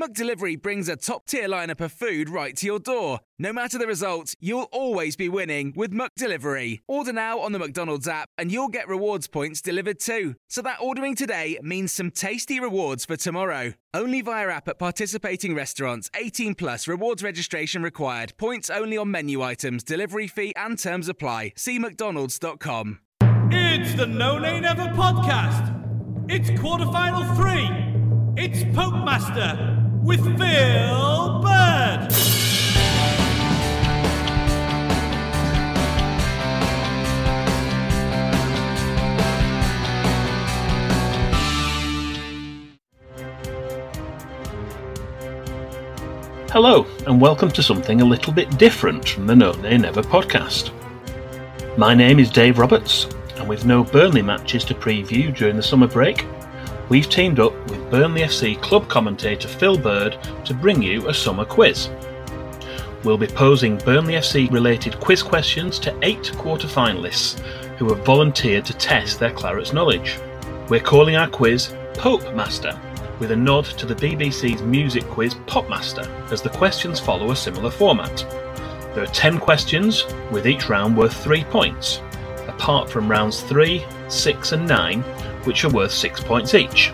McDelivery brings a top tier lineup of food right to your door. No matter the result, you'll always be winning with McDelivery. Order now on the McDonald's app and you'll get rewards points delivered too. So that ordering today means some tasty rewards for tomorrow. Only via app at participating restaurants. 18 plus rewards registration required. Points only on menu items, delivery fee and terms apply. See mcdonalds.com. It's the No Nay Never podcast. It's quarterfinal three. It's Pope Master with Phil Bird. Hello, and welcome to something a little bit different from the No Nay Never podcast. My name is Dave Roberts, and with no Burnley matches to preview during the summer break, we've teamed up with Burnley FC club commentator Phil Bird to bring you a summer quiz. We'll be posing Burnley FC related quiz questions to eight quarter finalists who have volunteered to test their Clarets knowledge. We're calling our quiz Pope Master, with a nod to the BBC's music quiz Popmaster, as the questions follow a similar format. There are 10 questions, with each round worth 3 points, apart from rounds 3, 6, and 9, which are worth 6 points each.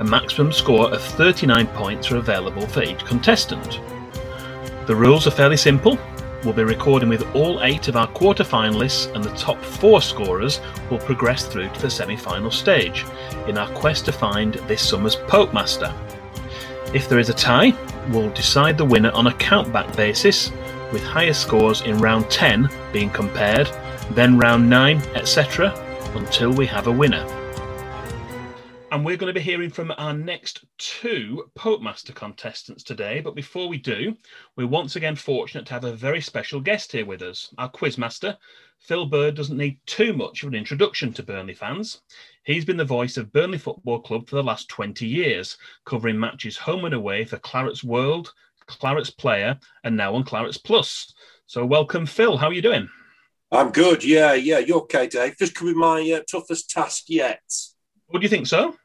A maximum score of 39 points are available for each contestant. The rules are fairly simple. We'll be recording with all eight of our quarter finalists, and the top four scorers will progress through to the semi final stage in our quest to find this summer's Pope Master. If there is a tie, we'll decide the winner on a countback basis, with higher scores in round 10 being compared, then round 9, etc., until we have a winner. And we're going to be hearing from our next two Pope Master contestants today. But before we do, we're once again fortunate to have a very special guest here with us. Our Quizmaster, Phil Bird, doesn't need too much of an introduction to Burnley fans. He's been the voice of Burnley Football Club for the last 20 years, covering matches home and away for Clarets World, Clarets Player, and now on Clarets Plus. So, welcome, Phil. How are you doing? I'm good. Yeah, yeah. You're okay, Dave. This could be my uh, toughest task yet. What do you think so?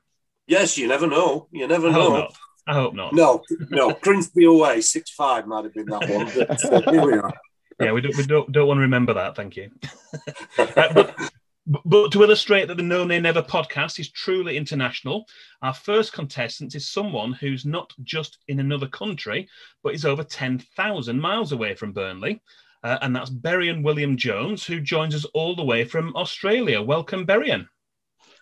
Yes, you never know. You never I know. not. I hope not. No, no. Grimsby away, six five might have been that one. But uh, here we are. Yeah, we don't, we don't, don't want to remember that. Thank you. Uh, but, but to illustrate that the No Nay Never podcast is truly international, our first contestant is someone who's not just in another country, but is over 10,000 miles away from Burnley. Uh, and that's Berrien William Jones, who joins us all the way from Australia. Welcome, Berrien.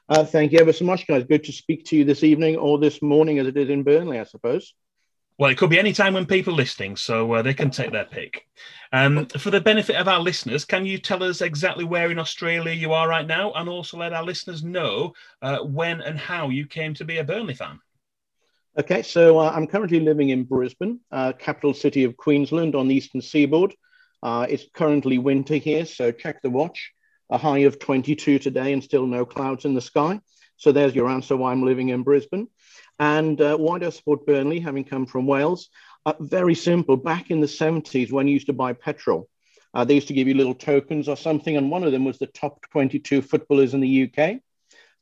Uh, thank you ever so much, guys. Good to speak to you this evening or this morning, as it is in Burnley, I suppose. Well, it could be any time when people are listening, so uh, they can take their pick. Um, for the benefit of our listeners, can you tell us exactly where in Australia you are right now, and also let our listeners know uh, when and how you came to be a Burnley fan? Okay, so uh, I'm currently living in Brisbane, uh, capital city of Queensland on the eastern seaboard. Uh, it's currently winter here, so check the watch. A high of 22 today and still no clouds in the sky. So there's your answer why I'm living in Brisbane. And uh, why do I support Burnley, having come from Wales? Uh, very simple. Back in the 70s, when you used to buy petrol, uh, they used to give you little tokens or something, and one of them was the top 22 footballers in the UK.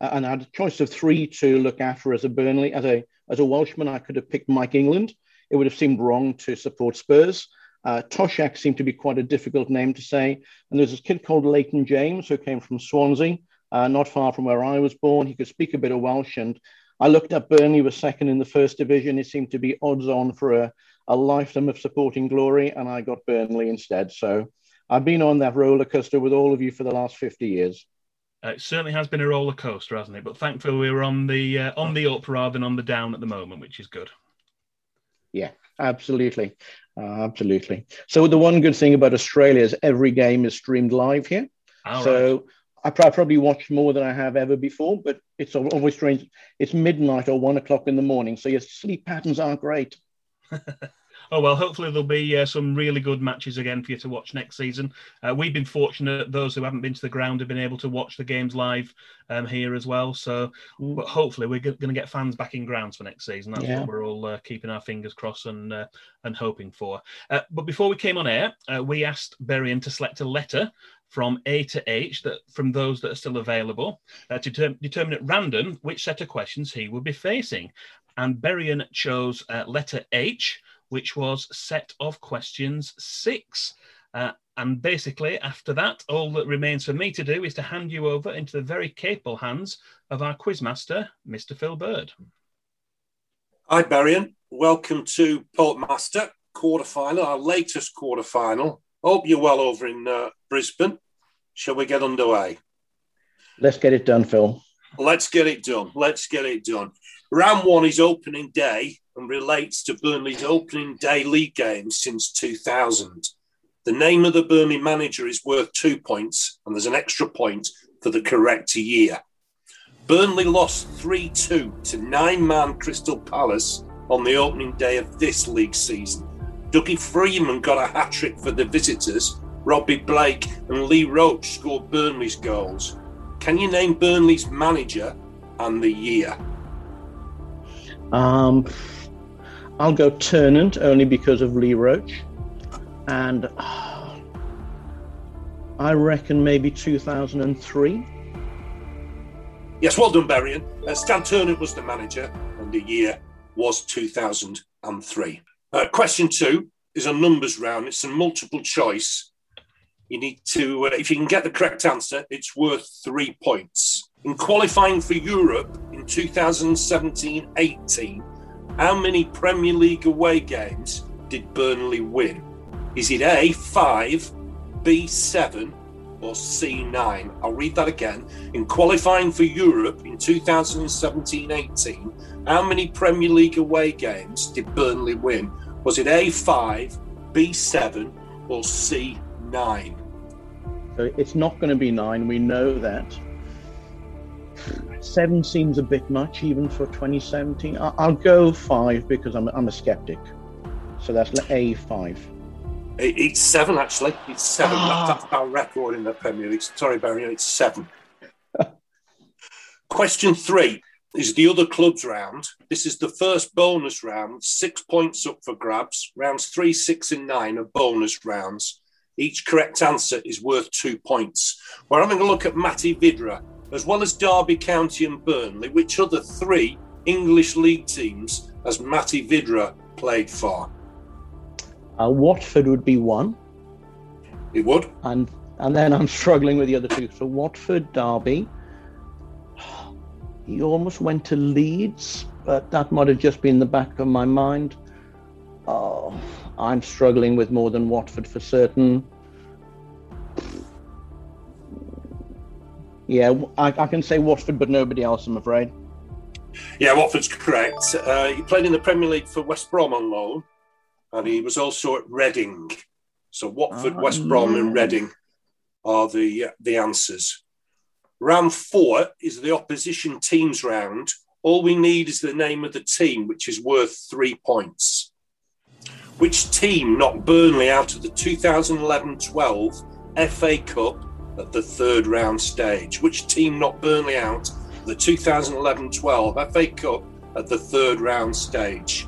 Uh, and I had a choice of three to look after as a Burnley. As a as a Welshman, I could have picked Mike England. It would have seemed wrong to support Spurs. Uh, Toshak seemed to be quite a difficult name to say. And there's this kid called Leighton James who came from Swansea, uh, not far from where I was born. He could speak a bit of Welsh. And I looked up Burnley was second in the first division. It seemed to be odds on for a, a lifetime of supporting glory. And I got Burnley instead. So I've been on that roller coaster with all of you for the last 50 years. Uh, it certainly has been a roller coaster, hasn't it? But thankfully, we're on the uh, on the up rather than on the down at the moment, which is good. Yeah, absolutely, uh, absolutely. So the one good thing about Australia is every game is streamed live here. All so right. I probably watched more than I have ever before, but it's always strange. It's midnight or one o'clock in the morning, so your sleep patterns aren't great. Oh well, hopefully there'll be uh, some really good matches again for you to watch next season. Uh, we've been fortunate; those who haven't been to the ground have been able to watch the games live um, here as well. So, but hopefully we're going to get fans back in grounds for next season. That's Yeah. what we're all uh, keeping our fingers crossed and uh, and hoping for. Uh, but before we came on air, uh, we asked Berrien to select a letter from A to H that from those that are still available uh, to term- determine at random which set of questions he would be facing. And Berrien chose uh, letter H, which was set of questions six. Uh, and basically, after that, all that remains for me to do is to hand you over into the very capable hands of our quizmaster, Mr. Phil Bird. Hi, Berrien. Welcome to Pope Master quarterfinal, our latest quarterfinal. Hope you're well over in uh, Brisbane. Shall we get underway? Let's get it done, Phil. Let's get it done. Let's get it done. Round one is opening day and relates to Burnley's opening day league games since 2000. The name of the Burnley manager is worth two points, and there's an extra point for the correct year. Burnley lost 3 2 to nine man Crystal Palace on the opening day of this league season. Dougie Freedman got a hat trick for the visitors. Robbie Blake and Lee Roche scored Burnley's goals. Can you name Burnley's manager and the year? Um, I'll go Ternent only because of Lee Roche, and I reckon maybe 2003. Yes, well done, Berrien. Uh, Stan Ternent was the manager, and the year was 2003. Uh, question two is a numbers round. It's a multiple choice. You need to, uh, if you can get the correct answer, it's worth three points. In qualifying for Europe in 2017 18, how many Premier League away games did Burnley win? Is it A, five, B, seven, or C, nine? I'll read that again. In qualifying for Europe in 2017 18, how many Premier League away games did Burnley win? Was it A5, B7, or C9? So it's not going to be nine. We know that. Seven seems a bit much, even for 2017. I- I'll go five because I'm, I'm a skeptic. So that's A five. It's seven, actually. It's seven. Ah. That- That's our record in the Premier League. Sorry, Barry, it's seven. Question three is the other clubs round. This is the first bonus round. Six points up for grabs. Rounds three, six, and nine are bonus rounds. Each correct answer is worth two points. We're having a look at Matty Vydra, as well as Derby County and Burnley. Which other three English league teams has Matty Vydra played for? Uh, Watford would be one, It would. and and then I'm struggling with the other two. So Watford, Derby. He almost went to Leeds, but that might have just been the back of my mind. Oh, I'm struggling with more than Watford for certain. Yeah, I, I can say Watford, but nobody else, I'm afraid. Yeah, Watford's correct. Uh, he played in the Premier League for West Brom on loan, and he was also at Reading. So Watford, Ah, West Brom, and. Reading are the the answers. Round four is the opposition teams round. All we need is the name of the team, which is worth three points. Which team knocked Burnley out of the 2011-12 FA Cup at the third round stage? Which team knocked Burnley out of the 2011-12 FA Cup at the third round stage?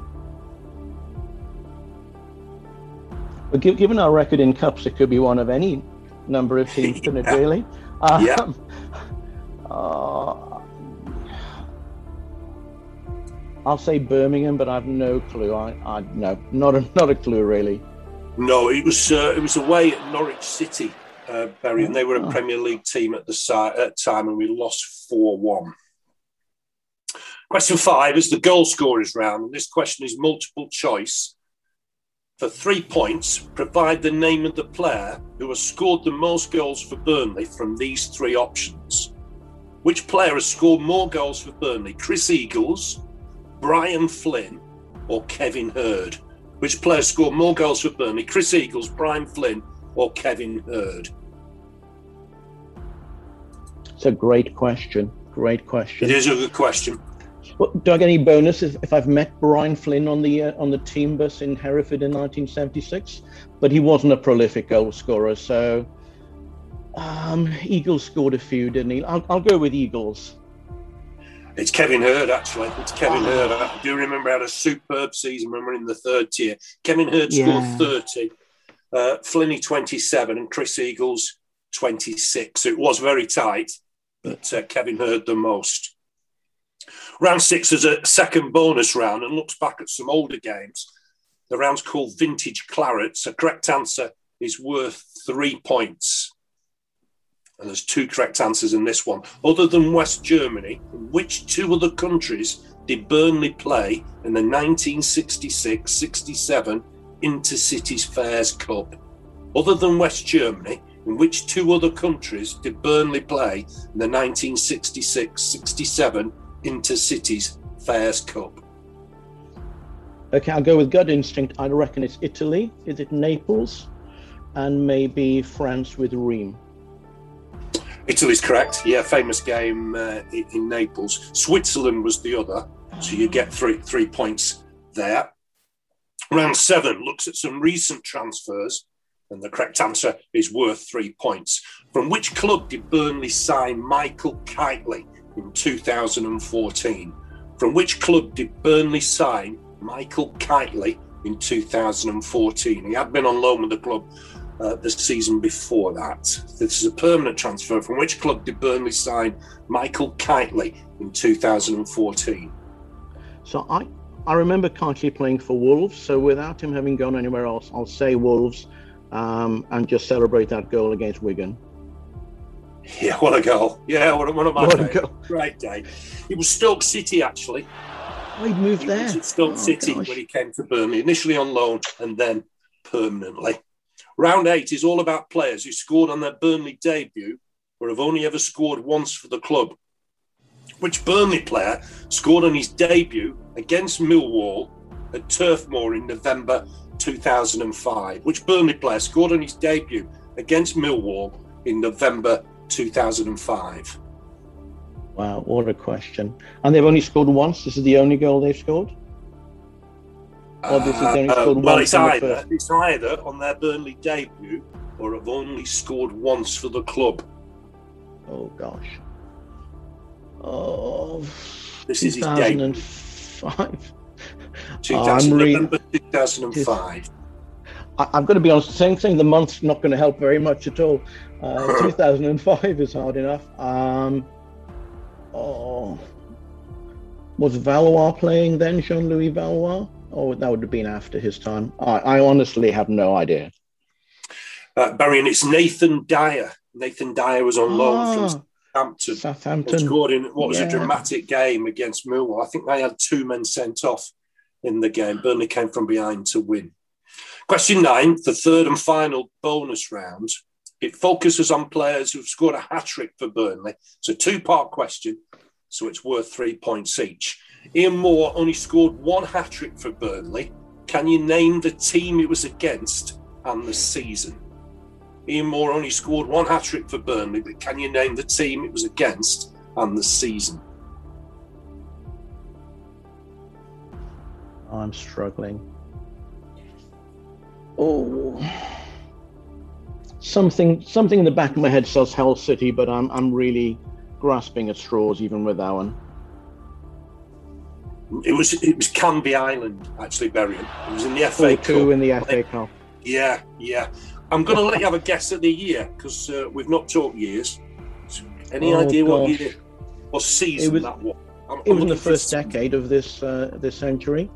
But given our record in cups, it could be one of any number of teams, couldn't it? Really? Um, Yeah. uh, I'll say Birmingham, but I've no clue. I, I no, not a not a clue really. No, it was uh, it was away at Norwich City, uh, Barry, and they were a Oh. Premier League team at the si- at time, and we lost four one. Question five is the goal scorers round, and this question is multiple choice. For three points, provide the name of the player who has scored the most goals for Burnley from these three options. Which player has scored more goals for Burnley? Chris Eagles, Brian Flynn, or Kevin Hird? Which player scored more goals for Burnley? Chris Eagles, Brian Flynn, or Kevin Hird? It's a great question. Great question. It is a good question. Well, do I get any bonus if, if I've met Brian Flynn on the uh, on the team bus in Hereford in 1976? But he wasn't a prolific goal scorer, so um, Eagles scored a few, didn't he? I'll, I'll go with Eagles. It's Kevin Hird, actually. It's Kevin Hird. I do remember had a superb season when we are in the third tier. Kevin Hird Yeah. scored 30, uh, Flinney 27, and Chris Eagles 26. So it was very tight, but uh, Kevin Hird the most. Round six is a second bonus round and looks back at some older games. The round's called Vintage Claret. So correct answer is worth three points. And there's two correct answers in this one. Other than West Germany, which two other countries did Burnley play in the 1966 67 Intercities Fairs Cup? Other than West Germany, in which two other countries did Burnley play in the 1966 67 Intercities Fairs Cup? Okay, I'll go with gut instinct. I reckon it's Italy. Is it Naples? And maybe France with Reims. Italy's correct. Yeah, famous game uh, in, in Naples. Switzerland was the other, so you get three three points there. Round seven looks at some recent transfers, and the correct answer is worth three points. From which club did Burnley sign Michael Kightly in 2014? From which club did Burnley sign Michael Kightly in 2014? He had been on loan with the club uh, the season before that. This is a permanent transfer. From which club did Burnley sign Michael Kightly in 2014? So I, I remember Kightly playing for Wolves. So without him having gone anywhere else, I'll say Wolves um, and just celebrate that goal against Wigan. Yeah, what a goal. Yeah, what a, one of my What a goal. Great day. It was Stoke City, actually. Oh, he moved He there. Stoke Oh, City gosh. when he came to Burnley, initially on loan and then permanently. Round eight is all about players who scored on their Burnley debut or have only ever scored once for the club. Which Burnley player scored on his debut against Millwall at Turf Moor in November 2005? Which Burnley player scored on his debut against Millwall in November 2005? Wow, what a question. And they've only scored once. This is the only goal they've scored. Obviously, they only Uh, scored well, once it's either it's either on their Burnley debut or have only scored once for the club. Oh gosh. Oh, This is his debut. 2005. 2000, I'm re- November 2005. I, I've got to be honest. Saying saying the month's not going to help very much at all. Uh, 2005 is hard enough. Um, oh, was Valois playing then? Jean-Louis Valois? Oh, that would have been after his time. I, I honestly have no idea. Uh, Barry, and it's Nathan Dyer. Nathan Dyer was on loan Ah, from Southampton. Southampton. scored in what was Yeah. a dramatic game against Millwall. I think they had two men sent off in the game. Burnley came from behind to win. Question nine, the third and final bonus round. It focuses on players who've scored a hat trick for Burnley. It's a two part question, so it's worth three points each. Ian Moore only scored one hat trick for Burnley. Can you name the team it was against and the season? Ian Moore only scored one hat trick for Burnley, but can you name the team it was against and the season? I'm struggling. Oh, something something in the back of my head says Hull City, but I'm I'm really grasping at straws even with that one. It was it was Canvey Island actually, Berrien. It was in the FA Four two Cup. in the FA Cup. Yeah, yeah. I'm going to let you have a guess at the year because uh, we've not talked years. Any Oh, idea what year, what season It was- that was? I'm- It I'm was in the first decade of this uh, this century.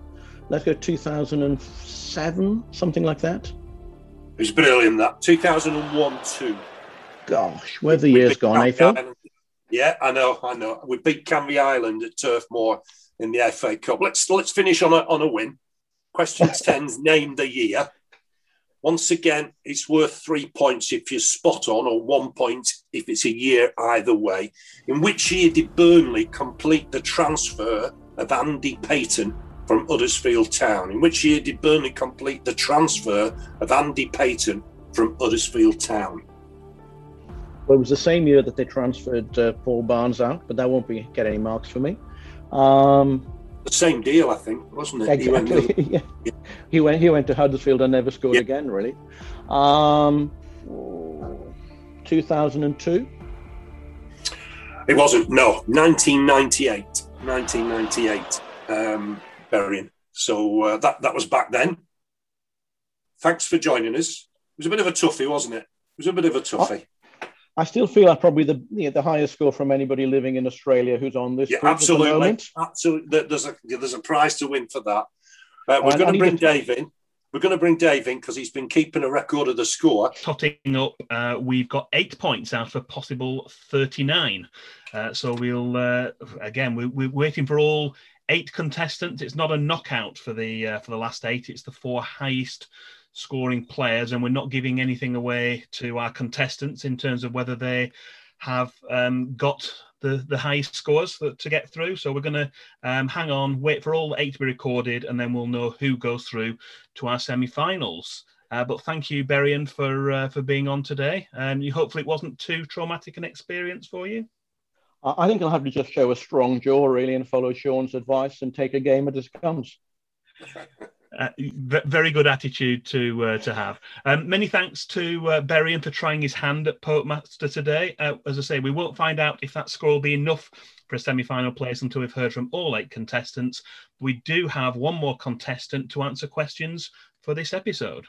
Let's go 2007, something like that. It was a bit earlier than that. 2001 2. Gosh, where the We years gone, eh, Phil? Yeah, I know, I know. We beat Canvey Island at Turf Moor in the FA Cup. Let's let's finish on a on a win. Question 10's name the year. Once again, it's worth three points if you're spot on, or one point if it's a year either way. In which year did Burnley complete the transfer of Andy Payton from Huddersfield Town? In which year did Burnley complete the transfer of Andy Payton from Huddersfield Town? Well, it was the same year that they transferred uh, Paul Barnes out, but that won't be get any marks for me. Um, the same deal, I think, wasn't it? Exactly. He went, yeah. he went, he went to Huddersfield and never scored yeah. again, really. Um, 2002? It wasn't, no. 1998. 1998, um, Berrien. So uh, that, that was back then. Thanks for joining us. It was a bit of a toughie, wasn't it? It was a bit of a toughie. I still feel I'm probably the you know, the highest score from anybody living in Australia who's on this. Yeah, absolutely, absolutely. There's a there's a prize to win for that. Uh, we're going to bring Dave in. We're going to bring Dave in because he's been keeping a record of the score. Totting up, uh, we've got eight points out of a possible 39. Uh, so we'll, uh, again, we, we're waiting for all eight contestants. It's not a knockout for the uh, for the last eight. It's the four highest scoring players, and we're not giving anything away to our contestants in terms of whether they have um, got the, the highest scores to get through. So we're going to um, hang on, wait for all eight to be recorded, and then we'll know who goes through to our semi-finals. Uh, but thank you, Berrien, for uh, for being on today. And you, hopefully, it wasn't too traumatic an experience for you. I think I'll have to just show a strong jaw, really, and follow Sean's advice and take a game as it comes. Uh, very good attitude to uh, to have. Um, many thanks to uh, Berrien for trying his hand at Pope Master today. Uh, as I say, we won't find out if that score will be enough for a semi-final place until we've heard from all eight contestants. We do have one more contestant to answer questions for this episode.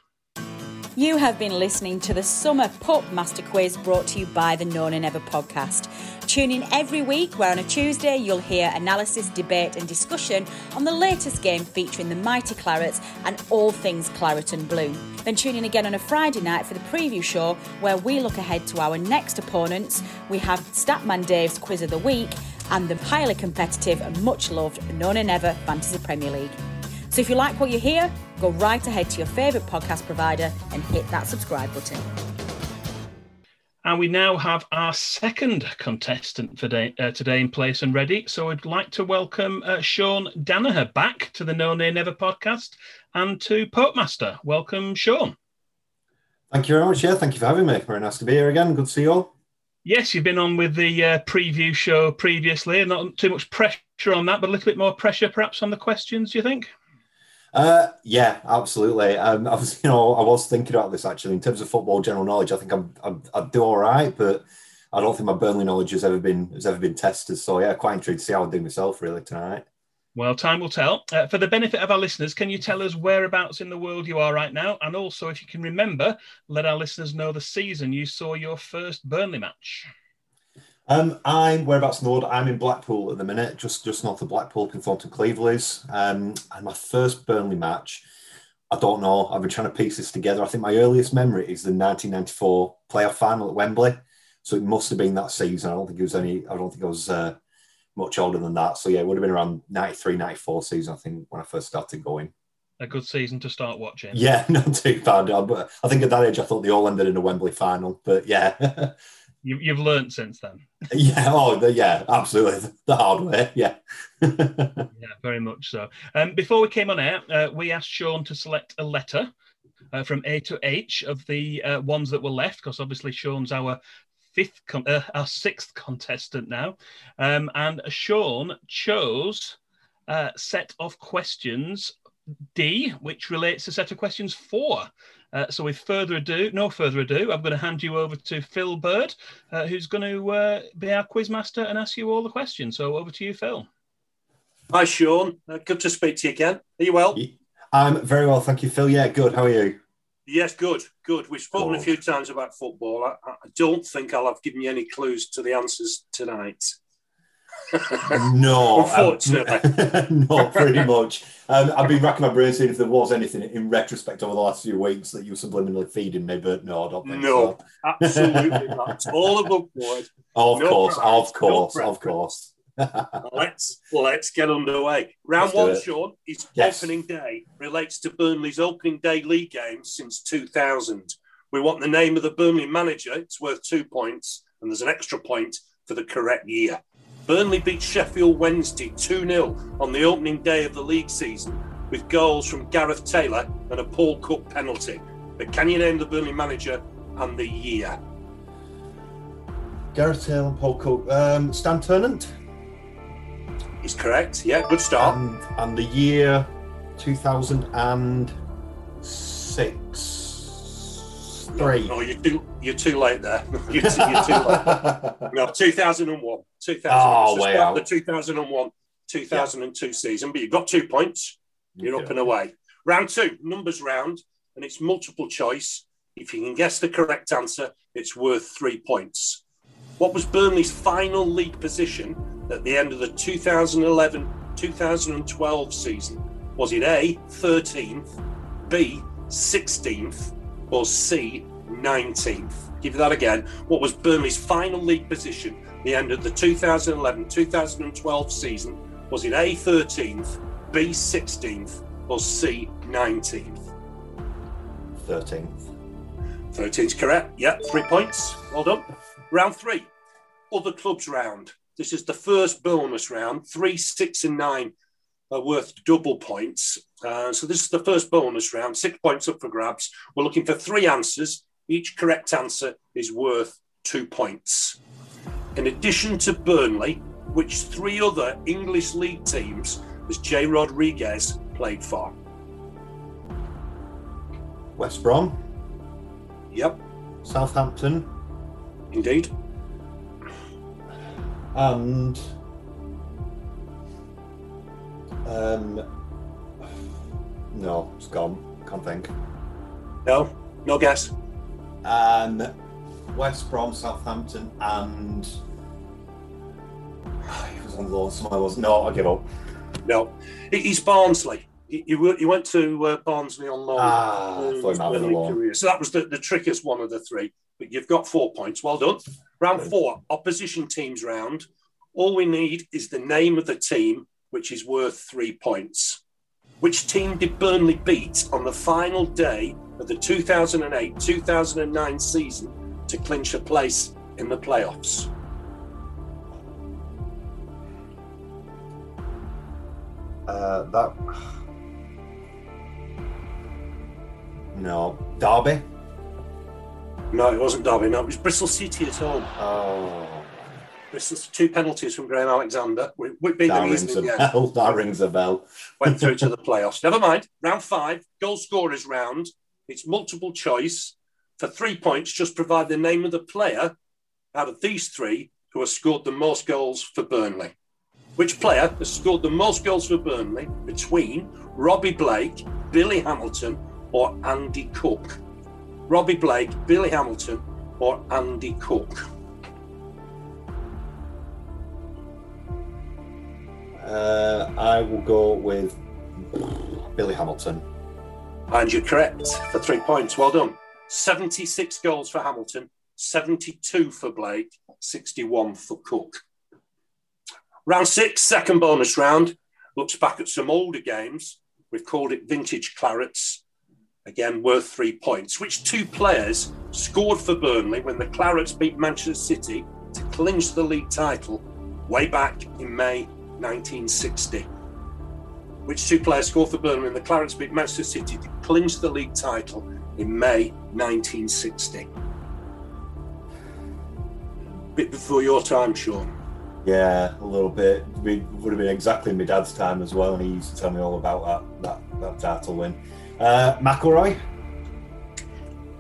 You have been listening to the Summer Pope Master Quiz brought to you by the No Nay Never podcast. Tune in every week where on a Tuesday you'll hear analysis, debate, and discussion on the latest game featuring the mighty Clarets and all things Claret and Blue. Then tune in again on a Friday night for the preview show where we look ahead to our next opponents. We have Statman Dave's Quiz of the Week and the highly competitive and much loved No Nay Never Fantasy Premier League. So if you like what you hear, go right ahead to your favourite podcast provider and hit that subscribe button. And we now have our second contestant for day, uh, today in place and ready. So I'd like to welcome uh, Sean Danaher back to the No Nay Never podcast and to Pope Master. Welcome, Sean. Thank you very much. Yeah, thank you for having me. Very nice to be here again. Good to see you all. Yes, you've been on with the uh, preview show previously. Not too much pressure on that, but a little bit more pressure perhaps on the questions, do you think? Uh, yeah, absolutely. Um, I was, you know, I was thinking about this actually in terms of football general knowledge. I think I'm, I'm I do all right, but I don't think my Burnley knowledge has ever been has ever been tested. So yeah, quite intrigued to see how I do myself really tonight. Well, time will tell. Uh, for the benefit of our listeners, can you tell us whereabouts in the world you are right now? And also, if you can remember, let our listeners know the season you saw your first Burnley match. Um, I'm whereabouts in the world. I'm in Blackpool at the minute, just just north of Blackpool, Thornton Cleveleys. Um, and my first Burnley match, I don't know. I've been trying to piece this together. I think my earliest memory is the 1994 playoff final at Wembley. So it must have been that season. I don't think it was any. I don't think I was uh, much older than that. So yeah, it would have been around 93, 94 season. I think when I first started going. A good season to start watching. Yeah, not too bad. But I think at that age, I thought they all ended in a Wembley final. But yeah. You, you've learned since then. Yeah. Oh, yeah. Absolutely. The hard way. Yeah. yeah. Very much so. Um, before we came on air, uh, we asked Sean to select a letter uh, from A to H of the uh, ones that were left, because obviously Sean's our fifth, con- uh, our sixth contestant now, um, and Sean chose a set of questions D, which relates to set of questions four. Uh, so, with further ado, no further ado, I'm going to hand you over to Phil Bird, uh, who's going to uh, be our quiz master and ask you all the questions. So, over to you, Phil. Hi, Sean. Uh, good to speak to you again. Are you well? I'm very well, thank you, Phil. Yeah, good. How are you? Yes, good, good. We've spoken a few times about football. I, I don't think I'll have given you any clues to the answers tonight. No, unfortunately, um, not pretty much. Um, I've been racking my brain seeing if there was anything in retrospect over the last few weeks that you were subliminally feeding me, but no, I don't think no, so. absolutely not. All above board. Of no course, of course, no of course. let's let's get underway. Round one, it. Sean, is Yes. opening day. Relates to Burnley's opening day league game since 2000. We want the name of the Burnley manager. It's worth two points, and there's an extra point for the correct year. Burnley beat Sheffield Wednesday 2 0 on the opening day of the league season with goals from Gareth Taylor and a Paul Cook penalty. But can you name the Burnley manager and the year? Gareth Taylor and Paul Cook. Um, Stan Ternent. Is correct. Yeah, good start. And, and the year 2006. Three. No, you're too, you're too late there. you're, too, you're too late. No, 2001. 2000. Oh, the way out. The 2001 2002 season, but you've got two points. You're up and away. Round two, numbers round, and it's multiple choice. If you can guess the correct answer, it's worth three points. What was Burnley's final league position at the end of the 2011 2012 season? Was it A, 13th, B, 16th, or C, 19th? Give you that again. What was Burnley's final league position the end of the 2011 2012 season? Was it A, 13th, B, 16th, or C, 19th? 13th. 13's correct. Yeah, three points. Well done. Round three, other clubs round. This is the first bonus round. Three, six, and nine are worth double points. Uh, so this is the first bonus round. Six points up for grabs. We're looking for three answers. Each correct answer is worth two points. In addition to Burnley, which three other English league teams has Jay Rodriguez played for? West Brom. Yep, Southampton. indeed. And. Um. No, it's gone. Can't think. No, no guess. Um, West Brom, Southampton, and. He was on loan. Somebody was. No, I give up. No, He- he's Barnsley. He, he went to uh, Barnsley on loan. Ah, early I thought he might have been early on loan. career. So that was the, the trickiest one of the three. But you've got four points. Well done. Round four, opposition teams round. All we need is the name of the team, which is worth three points. Which team did Burnley beat on the final day of the 2008 2009 season to clinch a place in the playoffs? Uh, that. No, Derby. No, it wasn't Derby. No, it was Bristol City at home. Oh, Bristol, two penalties from Graham Alexander. We, we beat that them rings easily. a Yeah. bell. That rings a bell. Went through to the playoffs. Never mind. Round five, goal scorers round. It's multiple choice. For three points, just provide the name of the player out of these three who has scored the most goals for Burnley. Which player has scored the most goals for Burnley between Robbie Blake, Billy Hamilton, or Andy Cook? Robbie Blake, Billy Hamilton, or Andy Cook? Uh, I will go with Billy Hamilton. And you're correct for three points. Well done. 76 goals for Hamilton, 72 for Blake, 61 for Cook. Round six, second bonus round, looks back at some older games. We've called it vintage clarets. Again, worth three points. Which two players scored for Burnley when the Clarets beat Manchester City to clinch the league title way back in May 1960? Which two players scored for Burnley when the Clarets beat Manchester City to clinch the league title in May 1960? Bit before your time, Sean. Yeah, a little bit. It would have been exactly my dad's time as well, and he used to tell me all about that that, that title win. Uh, McIlroy.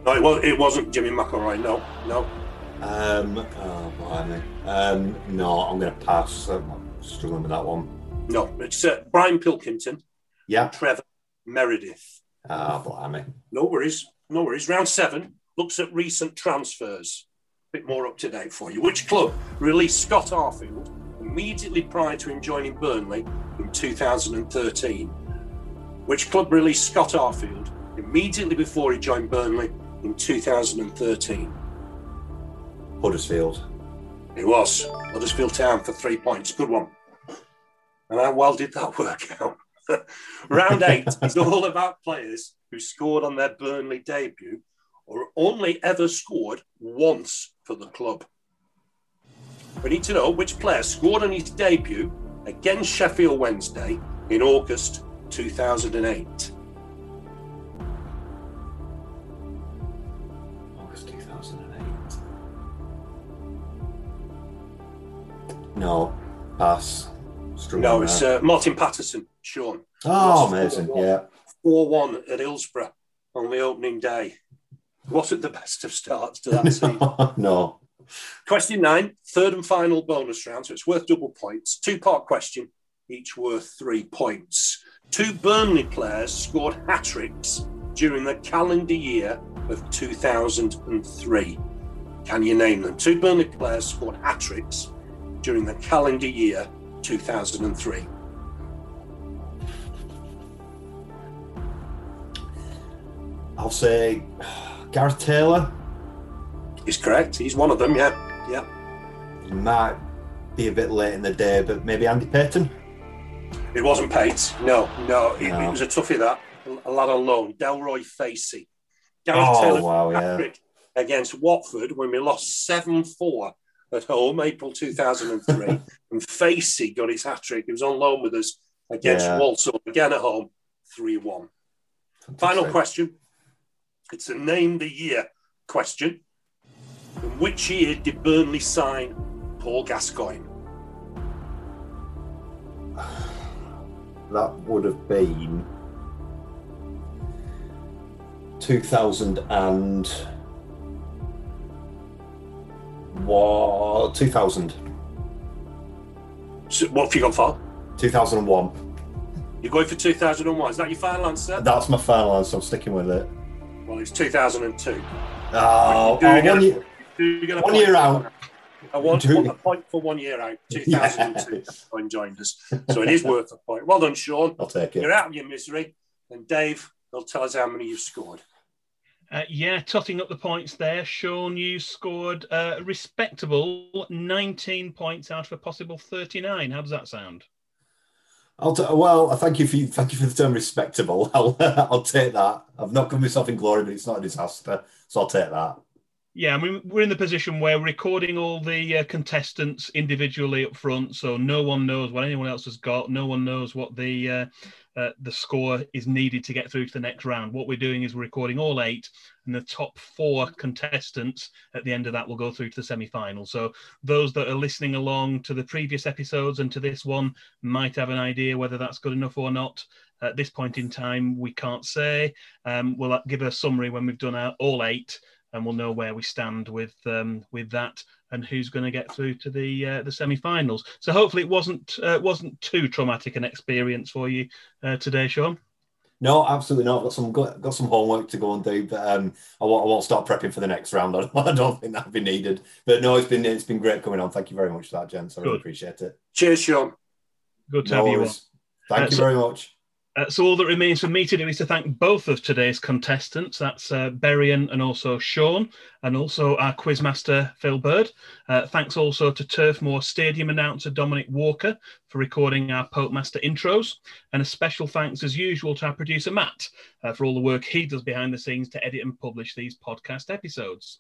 No, it, was, it wasn't Jimmy McIlroy. No, no. Um, oh, blimey. Um, no, I'm going to pass. I'm struggling with that one. No, it's uh, Brian Pilkington, Yeah. Trevor Meredith. Ah, blimey. No worries, no worries. Round seven looks at recent transfers. A bit more up to date for you. Which club released Scott Arfield immediately prior to him joining Burnley in 2013? Which club released Scott Arfield immediately before he joined Burnley in 2013? Huddersfield. It was Huddersfield Town for three points. Good one. And how well did that work out? Round eight is all about players who scored on their Burnley debut or only ever scored once for the club. We need to know which player scored on his debut against Sheffield Wednesday in August 2008. August 2008. No, pass. Struggling No, it's uh, Martin Paterson, Sean. oh, amazing. Yeah. 4 1 at Hillsborough on the opening day. Wasn't the best of starts to that season. no. Question nine, third and final bonus round. So it's worth double points. Two part question, each worth three points. Two Burnley players scored hat tricks during the calendar year of 2003. Can you name them? Two Burnley players scored hat tricks during the calendar year 2003. I'll say Gareth Taylor. He's correct. He's one of them, yeah. Yeah. He might be a bit late in the day, but maybe Andy Payton. It wasn't Pates. No, no. It, No. it was a toughie that. A lad on loan. Delroy Facey. Gareth Oh, Taylor wow, yeah. against Watford when we lost 7 4 at home, April 2003. and Facey got his hat trick. He was on loan with us against Yeah. Walsall, again at home, 3 1. Final question. It's a name the year question. In which year did Burnley sign Paul Gascoigne? That would have been 2000 and what 2000 So what have you gone for? 2001 You're going for 2001. Is that your final answer? that's my final answer I'm sticking with it Well, it's 2002. oh, Do you oh, get one a- year, do you get a one year out? I want, Do- want a point for one year out. 2002 when joined us. So it is worth a point. Well done, Sean. I'll take it You're out of your misery. And Dave they'll tell us how many you've scored. Uh, yeah, totting up the points there. Sean, you scored uh, a respectable 19 points out of a possible 39. How does that sound? I'll t- well thank you for thank you for the term respectable. I'll I'll take that. I've not given myself in glory but it's not a disaster so I'll take that Yeah, I mean, we're in the position where we're recording all the uh, contestants individually up front, so no one knows what anyone else has got. No one knows what the uh, uh, the score is needed to get through to the next round. What we're doing is we're recording all eight, and the top four contestants at the end of that will go through to the semi-final. So those that are listening along to the previous episodes and to this one might have an idea whether that's good enough or not. At this point in time, we can't say. Um, we'll give a summary when we've done our all eight and we'll know where we stand with um, with that and who's going to get through to the uh, the semi-finals. So hopefully it wasn't uh, wasn't too traumatic an experience for you uh, today, Sean. No, absolutely not. Got some got, got some homework to go and do, but um, I won't, I won't start prepping for the next round. I don't, I don't think that'll be needed. But no, it's been it's been great coming on. Thank you very much for that, gents. I really Good. appreciate it. Cheers, Sean. Good to No have you on. worries. Thank Uh, you so- very much. Uh, so all that remains for me to do is to thank both of today's contestants. That's uh, Berrien and also Sean, and also our quizmaster Phil Bird. Uh, thanks also to Turfmoor Stadium announcer Dominic Walker for recording our Pope Master intros, and a special thanks as usual to our producer Matt uh, for all the work he does behind the scenes to edit and publish these podcast episodes.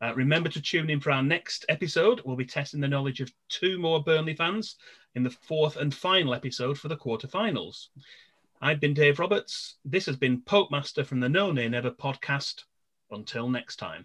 Uh, remember to tune in for our next episode. We'll be testing the knowledge of two more Burnley fans in the fourth and final episode for the quarterfinals. I've been Dave Roberts. This has been Pope Master from the No Nay Never podcast. Until next time.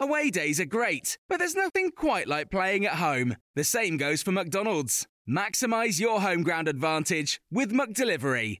Away days are great, but there's nothing quite like playing at home. The same goes for McDonald's. Maximize your home ground advantage with McDelivery.